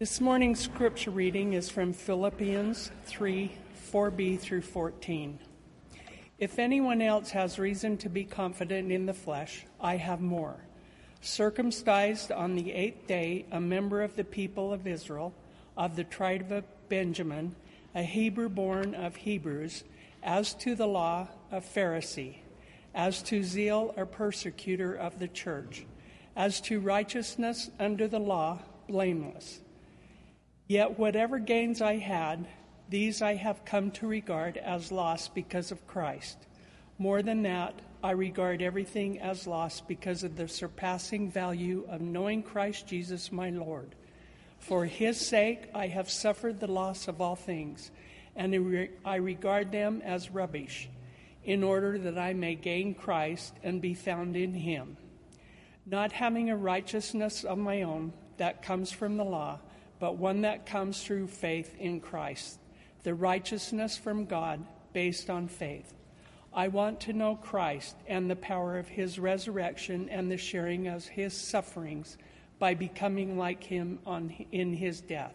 This morning's scripture reading is from Philippians 3 4b through 14. If anyone else has reason to be confident in the flesh, I have more. Circumcised on the eighth day, a member of the people of Israel, of the tribe of Benjamin, a Hebrew born of Hebrews, as to the law, a Pharisee, as to zeal, a persecutor of the church, as to righteousness under the law, blameless. Yet whatever gains I had, these I have come to regard as loss because of Christ. More than that, I regard everything as loss because of the surpassing value of knowing Christ Jesus my Lord. For his sake I have suffered the loss of all things, and I regard them as rubbish, in order that I may gain Christ and be found in him. Not having a righteousness of my own that comes from the law, but one that comes through faith in Christ the righteousness from God based on faith. I want to know Christ and the power of his resurrection and the sharing of his sufferings by becoming like him on, in his death.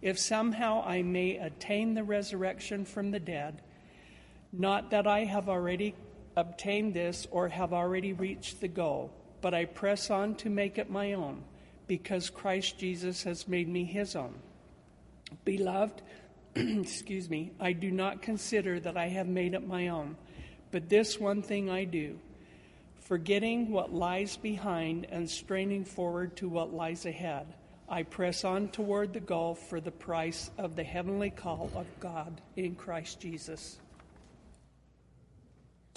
If somehow I may attain the resurrection from the dead, not that I have already obtained this or have already reached the goal, but I press on to make it my own, because Christ Jesus has made me his own. Beloved, excuse me, I do not consider that I have made it my own, but this one thing I do, forgetting what lies behind and straining forward to what lies ahead. I press on toward the goal for the price of the heavenly call of God in Christ Jesus.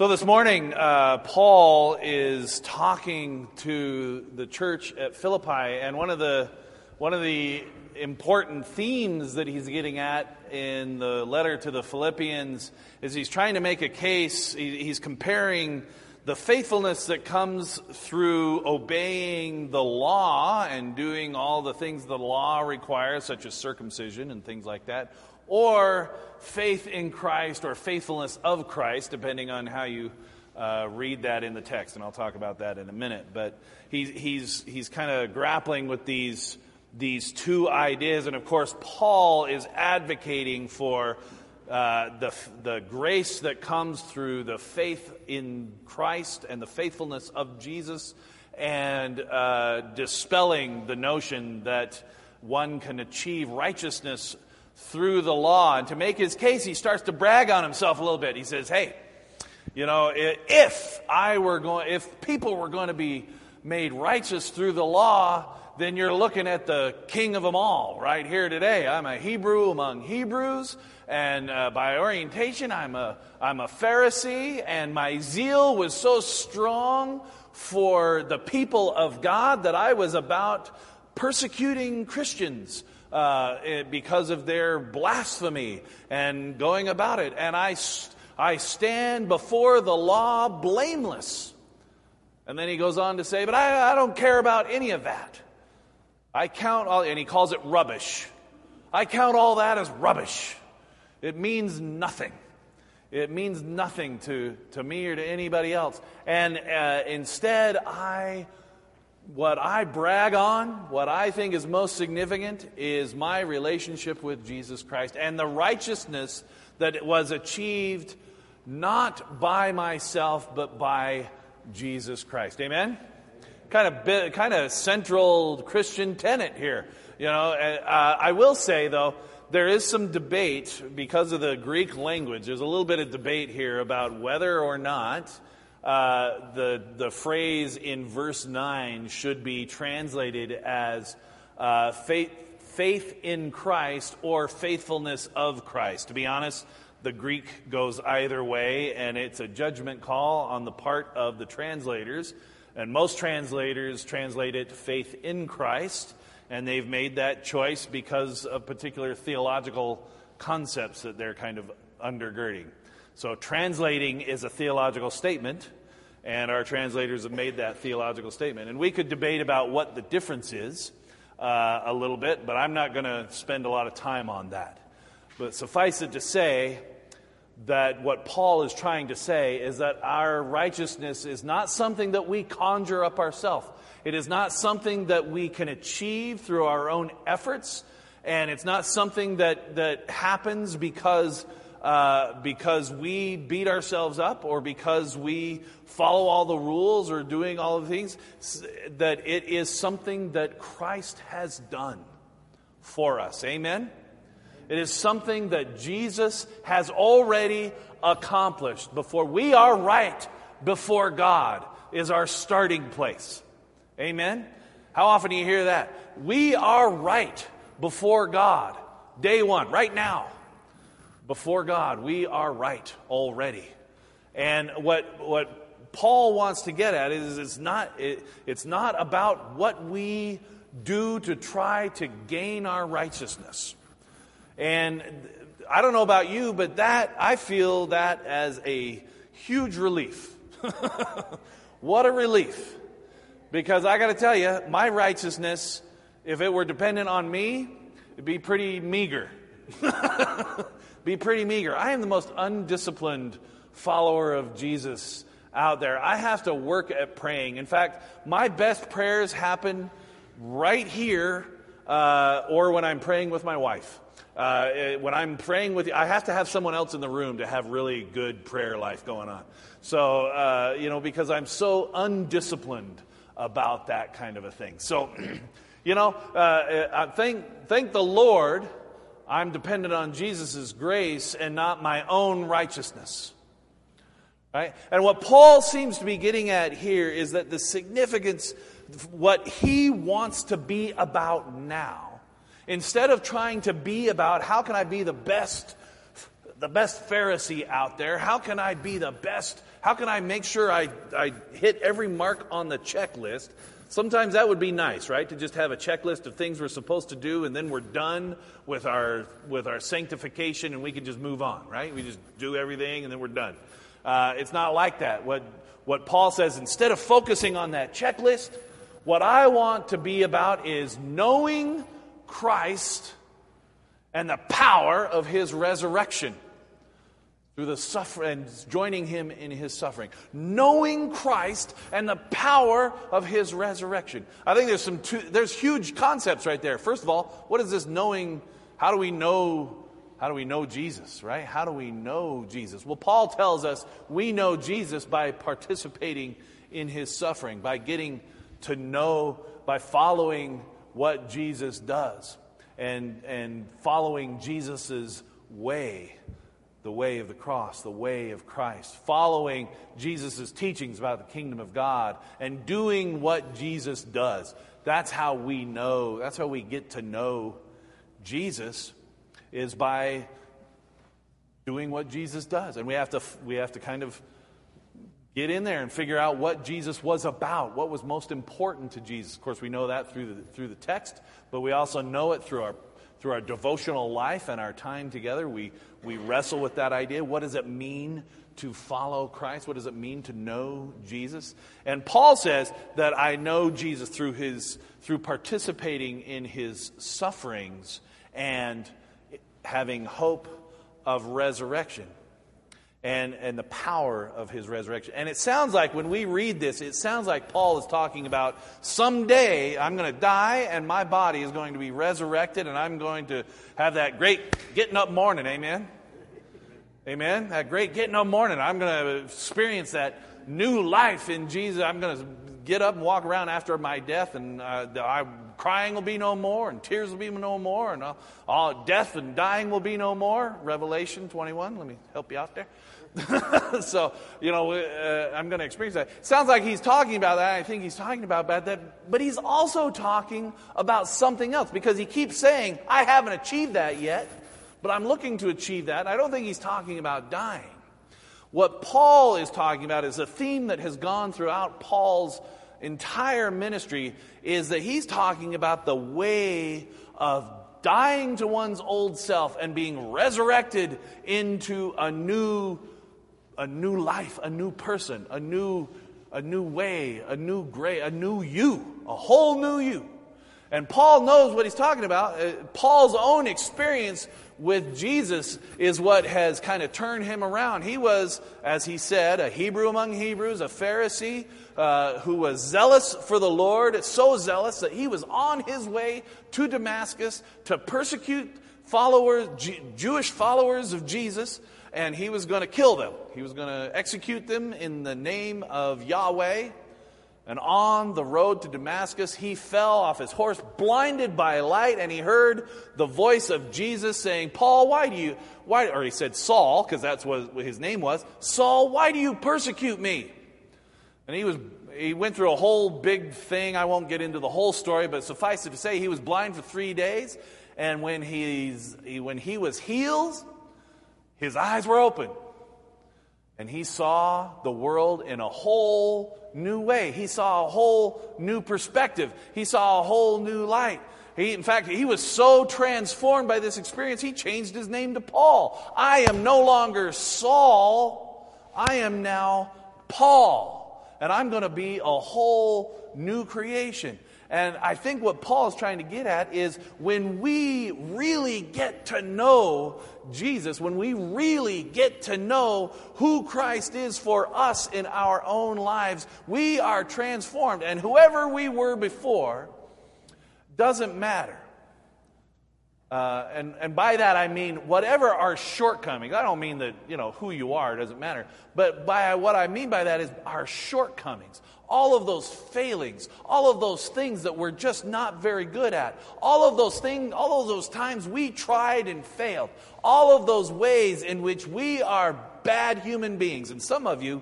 So this morning, uh, Paul is talking to the church at Philippi, and one of the one of the important themes that he's getting at in the letter to the Philippians is he's trying to make a case, he's comparing the faithfulness that comes through obeying the law and doing all the things the law requires, such as circumcision and things like that, or faith in Christ or faithfulness of Christ, depending on how you uh, read that in the text. And I'll talk about that in a minute. But he's, he's, he's kind of grappling with these these two ideas. And of course, Paul is advocating for uh, the, the grace that comes through the faith in Christ and the faithfulness of Jesus, and uh, dispelling the notion that one can achieve righteousness through the law. And to make his case, he starts to brag on himself a little bit. He says, Hey, you know, if I were going, if people were going to be made righteous through the law, then you're looking at the king of them all right here today. I'm a Hebrew among Hebrews, and uh, by orientation, I'm a, I'm a Pharisee, and my zeal was so strong for the people of God that I was about persecuting Christians. Uh, eh, because of their blasphemy and going about it. And I, I stand before the law blameless. And then he goes on to say, But I, I don't care about any of that. I count all, and he calls it rubbish. I count all that as rubbish. It means nothing. It means nothing to, to me or to anybody else. And uh, instead, I, what I brag on, what I think is most significant, is my relationship with Jesus Christ and the righteousness that was achieved not by myself, but by Jesus Christ. Amen? Kind of kind of central Christian tenet here. You know, uh, I will say though, there is some debate because of the Greek language. There's a little bit of debate here about whether or not uh, the the phrase in verse nine should be translated as uh, faith faith in Christ or faithfulness of Christ. To be honest, the Greek goes either way, and it's a judgment call on the part of the translators. And most translators translate it faith in Christ, and they've made that choice because of particular theological concepts that they're kind of undergirding. So, translating is a theological statement, and our translators have made that theological statement. And we could debate about what the difference is uh, a little bit, but I'm not going to spend a lot of time on that. But suffice it to say that what Paul is trying to say is that our righteousness is not something that we conjure up ourselves. It is not something that we can achieve through our own efforts, and it's not something that, that happens because, uh, because we beat ourselves up or because we follow all the rules or doing all the things. That it is something that Christ has done for us. Amen? It is something that Jesus has already accomplished before we are right before God is our starting place. Amen? How often do you hear that? We are right before God. Day one, right now. Before God, we are right already. And what, what Paul wants to get at is it's not, it, it's not about what we do to try to gain our righteousness. And I don't know about you, but that, I feel that as a huge relief. what a relief. Because I got to tell you, my righteousness, if it were dependent on me, it'd be pretty meager. be pretty meager. I am the most undisciplined follower of Jesus out there. I have to work at praying. In fact, my best prayers happen right here uh, or when I'm praying with my wife. Uh, when I'm praying with you, I have to have someone else in the room to have really good prayer life going on. So, uh, you know, because I'm so undisciplined about that kind of a thing. So, you know, uh, uh, thank, thank the Lord, I'm dependent on Jesus' grace and not my own righteousness. Right? And what Paul seems to be getting at here is that the significance, what he wants to be about now, Instead of trying to be about how can I be the best, the best Pharisee out there, how can I be the best, how can I make sure I, I hit every mark on the checklist, Sometimes that would be nice, right? To just have a checklist of things we're supposed to do and then we're done with our, with our sanctification and we can just move on, right? We just do everything and then we're done. Uh, it's not like that. What, what Paul says, instead of focusing on that checklist, what I want to be about is knowing Christ and the power of his resurrection through the suffering and joining him in his suffering. Knowing christ and the power of his resurrection. I think there's some two, there's huge concepts right there. First of all what is this knowing? How do we know how do we know jesus right? How do we know jesus? Well paul tells us we know jesus by participating in his suffering by getting to know by following what Jesus does and, and following Jesus' way, the way of the cross, the way of Christ, following Jesus' teachings about the kingdom of God and doing what Jesus does. That's how we know, that's how we get to know Jesus is by doing what Jesus does. And we have to, we have to kind of Get in there and figure out what Jesus was about, what was most important to Jesus. Of course, we know that through the, through the text, but we also know it through our, through our devotional life and our time together. We, we wrestle with that idea. What does it mean to follow Christ? What does it mean to know Jesus? And Paul says that I know Jesus through, his, through participating in his sufferings and having hope of resurrection and, and the power of his resurrection. And it sounds like when we read this, it sounds like Paul is talking about someday I'm going to die and my body is going to be resurrected and I'm going to have that great getting up morning. Amen? Amen? That great getting up morning. I'm going to experience that new life in Jesus. I'm going to get up and walk around after my death, and uh, I, crying will be no more, and tears will be no more, and all, all death and dying will be no more. Revelation 21. Let me help you out there. so, you know, uh, I'm going to experience that. Sounds like he's talking about that. I think he's talking about that. But he's also talking about something else because he keeps saying, I haven't achieved that yet, but I'm looking to achieve that. I don't think he's talking about dying. What Paul is talking about is a theme that has gone throughout Paul's entire ministry is that he's talking about the way of dying to one's old self and being resurrected into a new a new life, a new person, a new, a new way, a new gray, a new you, a whole new you. And Paul knows what he's talking about. Uh, Paul's own experience with Jesus is what has kind of turned him around. He was, as he said, a Hebrew among Hebrews, a Pharisee uh, who was zealous for the Lord, so zealous that he was on his way to Damascus to persecute followers, G- Jewish followers of Jesus, and he was going to kill them. He was going to execute them in the name of Yahweh. And on the road to Damascus, he fell off his horse, blinded by light, and he heard the voice of Jesus saying, Paul, why do you, why, or he said Saul, because that's what his name was, Saul, why do you persecute me? And he was, he went through a whole big thing. I won't get into the whole story, but suffice it to say, he was blind for three days. And when, he's, he, when he was healed, his eyes were open. And he saw the world in a whole new way. He saw a whole new perspective. He saw a whole new light. He, in fact, he was so transformed by this experience, he changed his name to Paul. I am no longer Saul, I am now Paul. And I'm going to be a whole new creation. And I think what Paul is trying to get at is when we really get to know Jesus, when we really get to know who Christ is for us in our own lives, we are transformed. And whoever we were before doesn't matter. Uh, and, and by that I mean whatever our shortcomings. I don't mean that, you know, who you are doesn't matter. But by what I mean by that is our shortcomings, all of those failings, all of those things that we're just not very good at, all of those things, all of those times we tried and failed, all of those ways in which we are bad human beings. And some of you,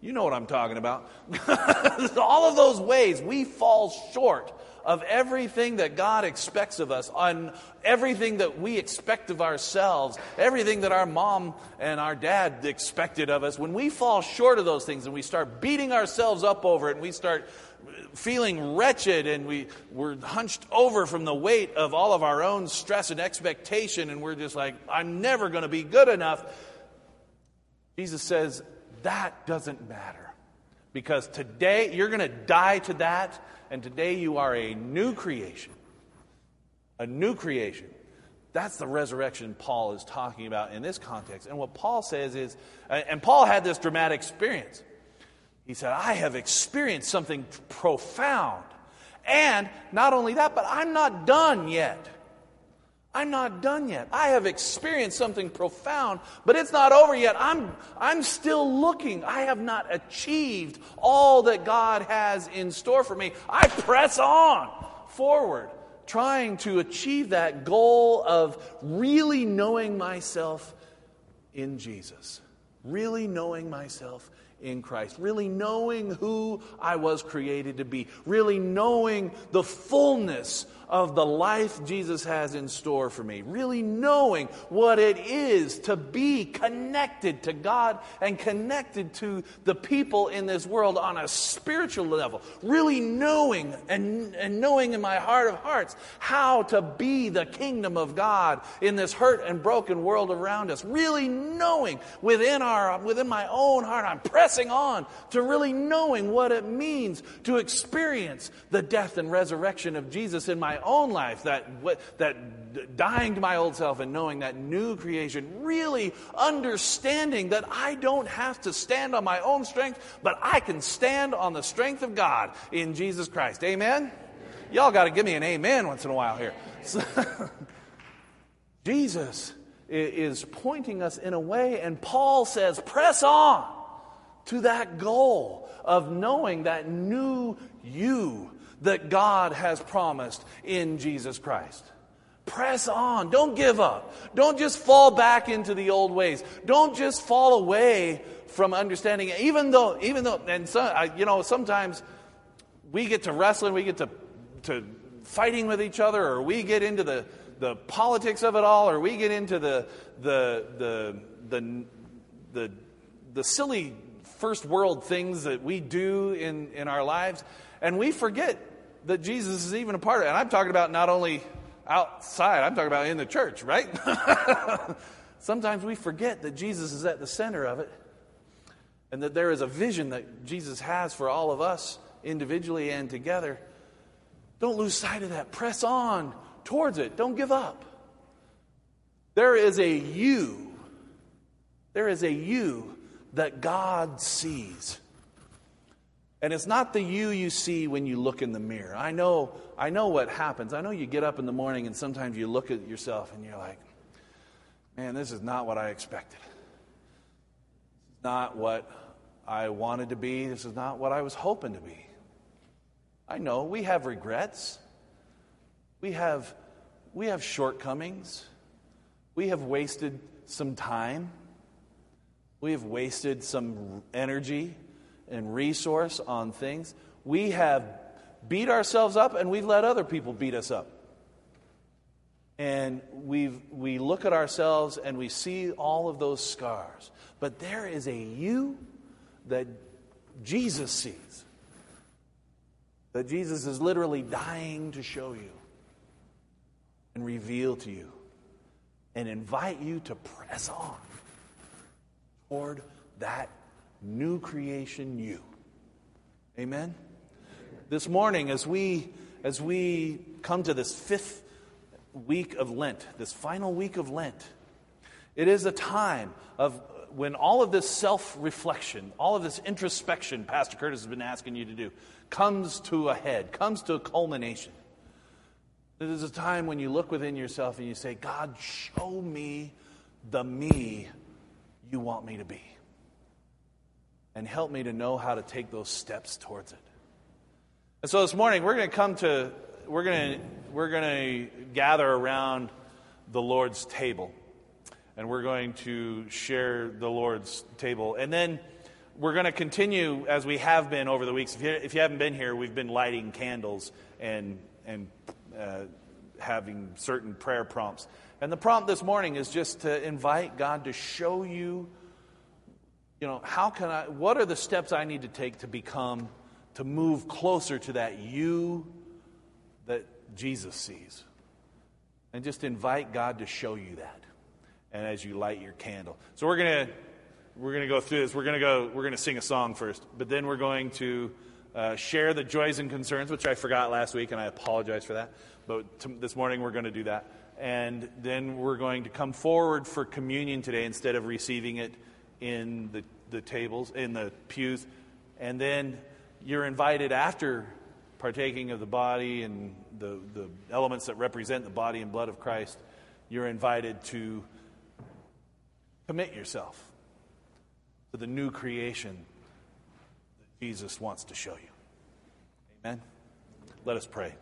you know what I'm talking about. all of those ways we fall short of everything that God expects of us, on everything that we expect of ourselves, everything that our mom and our dad expected of us, when we fall short of those things and we start beating ourselves up over it and we start feeling wretched and we, we're hunched over from the weight of all of our own stress and expectation and we're just like, I'm never going to be good enough. Jesus says, that doesn't matter. Because today you're going to die to that and today you are a new creation. A new creation. That's the resurrection Paul is talking about in this context. And what Paul says is, and Paul had this dramatic experience. He said, I have experienced something profound. And not only that, but I'm not done yet. I'm not done yet. I have experienced something profound, but it's not over yet. I'm, I'm still looking. I have not achieved all that God has in store for me. I press on forward, trying to achieve that goal of really knowing myself in Jesus. Really knowing myself in Christ, really knowing who I was created to be, really knowing the fullness of the life Jesus has in store for me, really knowing what it is to be connected to God and connected to the people in this world on a spiritual level, really knowing and, and knowing in my heart of hearts how to be the kingdom of God in this hurt and broken world around us, really knowing within our within my own heart, I'm pressing on to really knowing what it means to experience the death and resurrection of Jesus in my own life, that, that dying to my old self and knowing that new creation, really understanding that I don't have to stand on my own strength, but I can stand on the strength of God in Jesus Christ. Amen? Y'all got to give me an amen once in a while here. Jesus is pointing us in a way, and Paul says, press on to that goal of knowing that new you that God has promised in Jesus Christ. Press on. Don't give up. Don't just fall back into the old ways. Don't just fall away from understanding. Even though, even though, and so, you know, sometimes we get to wrestling, we get to, to fighting with each other, or we get into the, the politics of it all, or we get into the, the, the, the, the, the silly first world things that we do in, in our lives, and we forget that Jesus is even a part of. And I'm talking about not only outside, I'm talking about in the church, right? Sometimes we forget that Jesus is at the center of it and that there is a vision that Jesus has for all of us individually and together. Don't lose sight of that. Press on towards it. Don't give up. There is a you. There is a you that God sees. And it's not the you you see when you look in the mirror. I know, I know what happens. I know you get up in the morning and sometimes you look at yourself and you're like, man, this is not what I expected. This is not what I wanted to be. This is not what I was hoping to be. I know we have regrets. We have, we have shortcomings. We have wasted some time. We have wasted some energy and resource on things. We have beat ourselves up and we've let other people beat us up. And we we look at ourselves and we see all of those scars. But there is a you that Jesus sees. That Jesus is literally dying to show you and reveal to you and invite you to press on toward that new creation you. Amen. This morning as we as we come to this fifth week of Lent, this final week of Lent, it is a time of when all of this self reflection, all of this introspection Pastor Curtis has been asking you to do, comes to a head, comes to a culmination. It is a time when you look within yourself and you say, God, show me the me you want me to be. And help me to know how to take those steps towards it. And so this morning, we're going to come to, we're going to, we're going to gather around the Lord's table and we're going to share the Lord's table. And then we're going to continue as we have been over the weeks. If you, if you haven't been here, we've been lighting candles and, and uh, having certain prayer prompts. And the prompt this morning is just to invite God to show you, you know, how can I, what are the steps I need to take to become, to move closer to that you that Jesus sees. And just invite God to show you that and as you light your candle. So we're going to we're going to go through this. We're going to go we're going to sing a song first, but then we're going to uh, share the joys and concerns, which I forgot last week, and I apologize for that. But t- this morning we're going to do that, and then we're going to come forward for communion today instead of receiving it in the the tables in the pews, and then you're invited after partaking of the body and the, the elements that represent the body and blood of Christ, you're invited to Commit yourself to the new creation that Jesus wants to show you. Amen. Let us pray.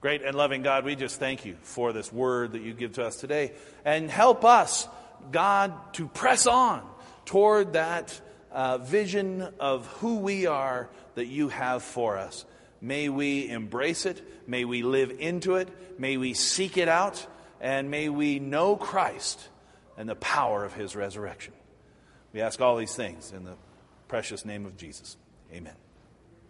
Great and loving God, we just thank you for this word that you give to us today. And help us, God, to press on toward that uh, vision of who we are that you have for us. May we embrace it. May we live into it. May we seek it out. And may we know Christ and the power of his resurrection. We ask all these things in the precious name of Jesus. Amen.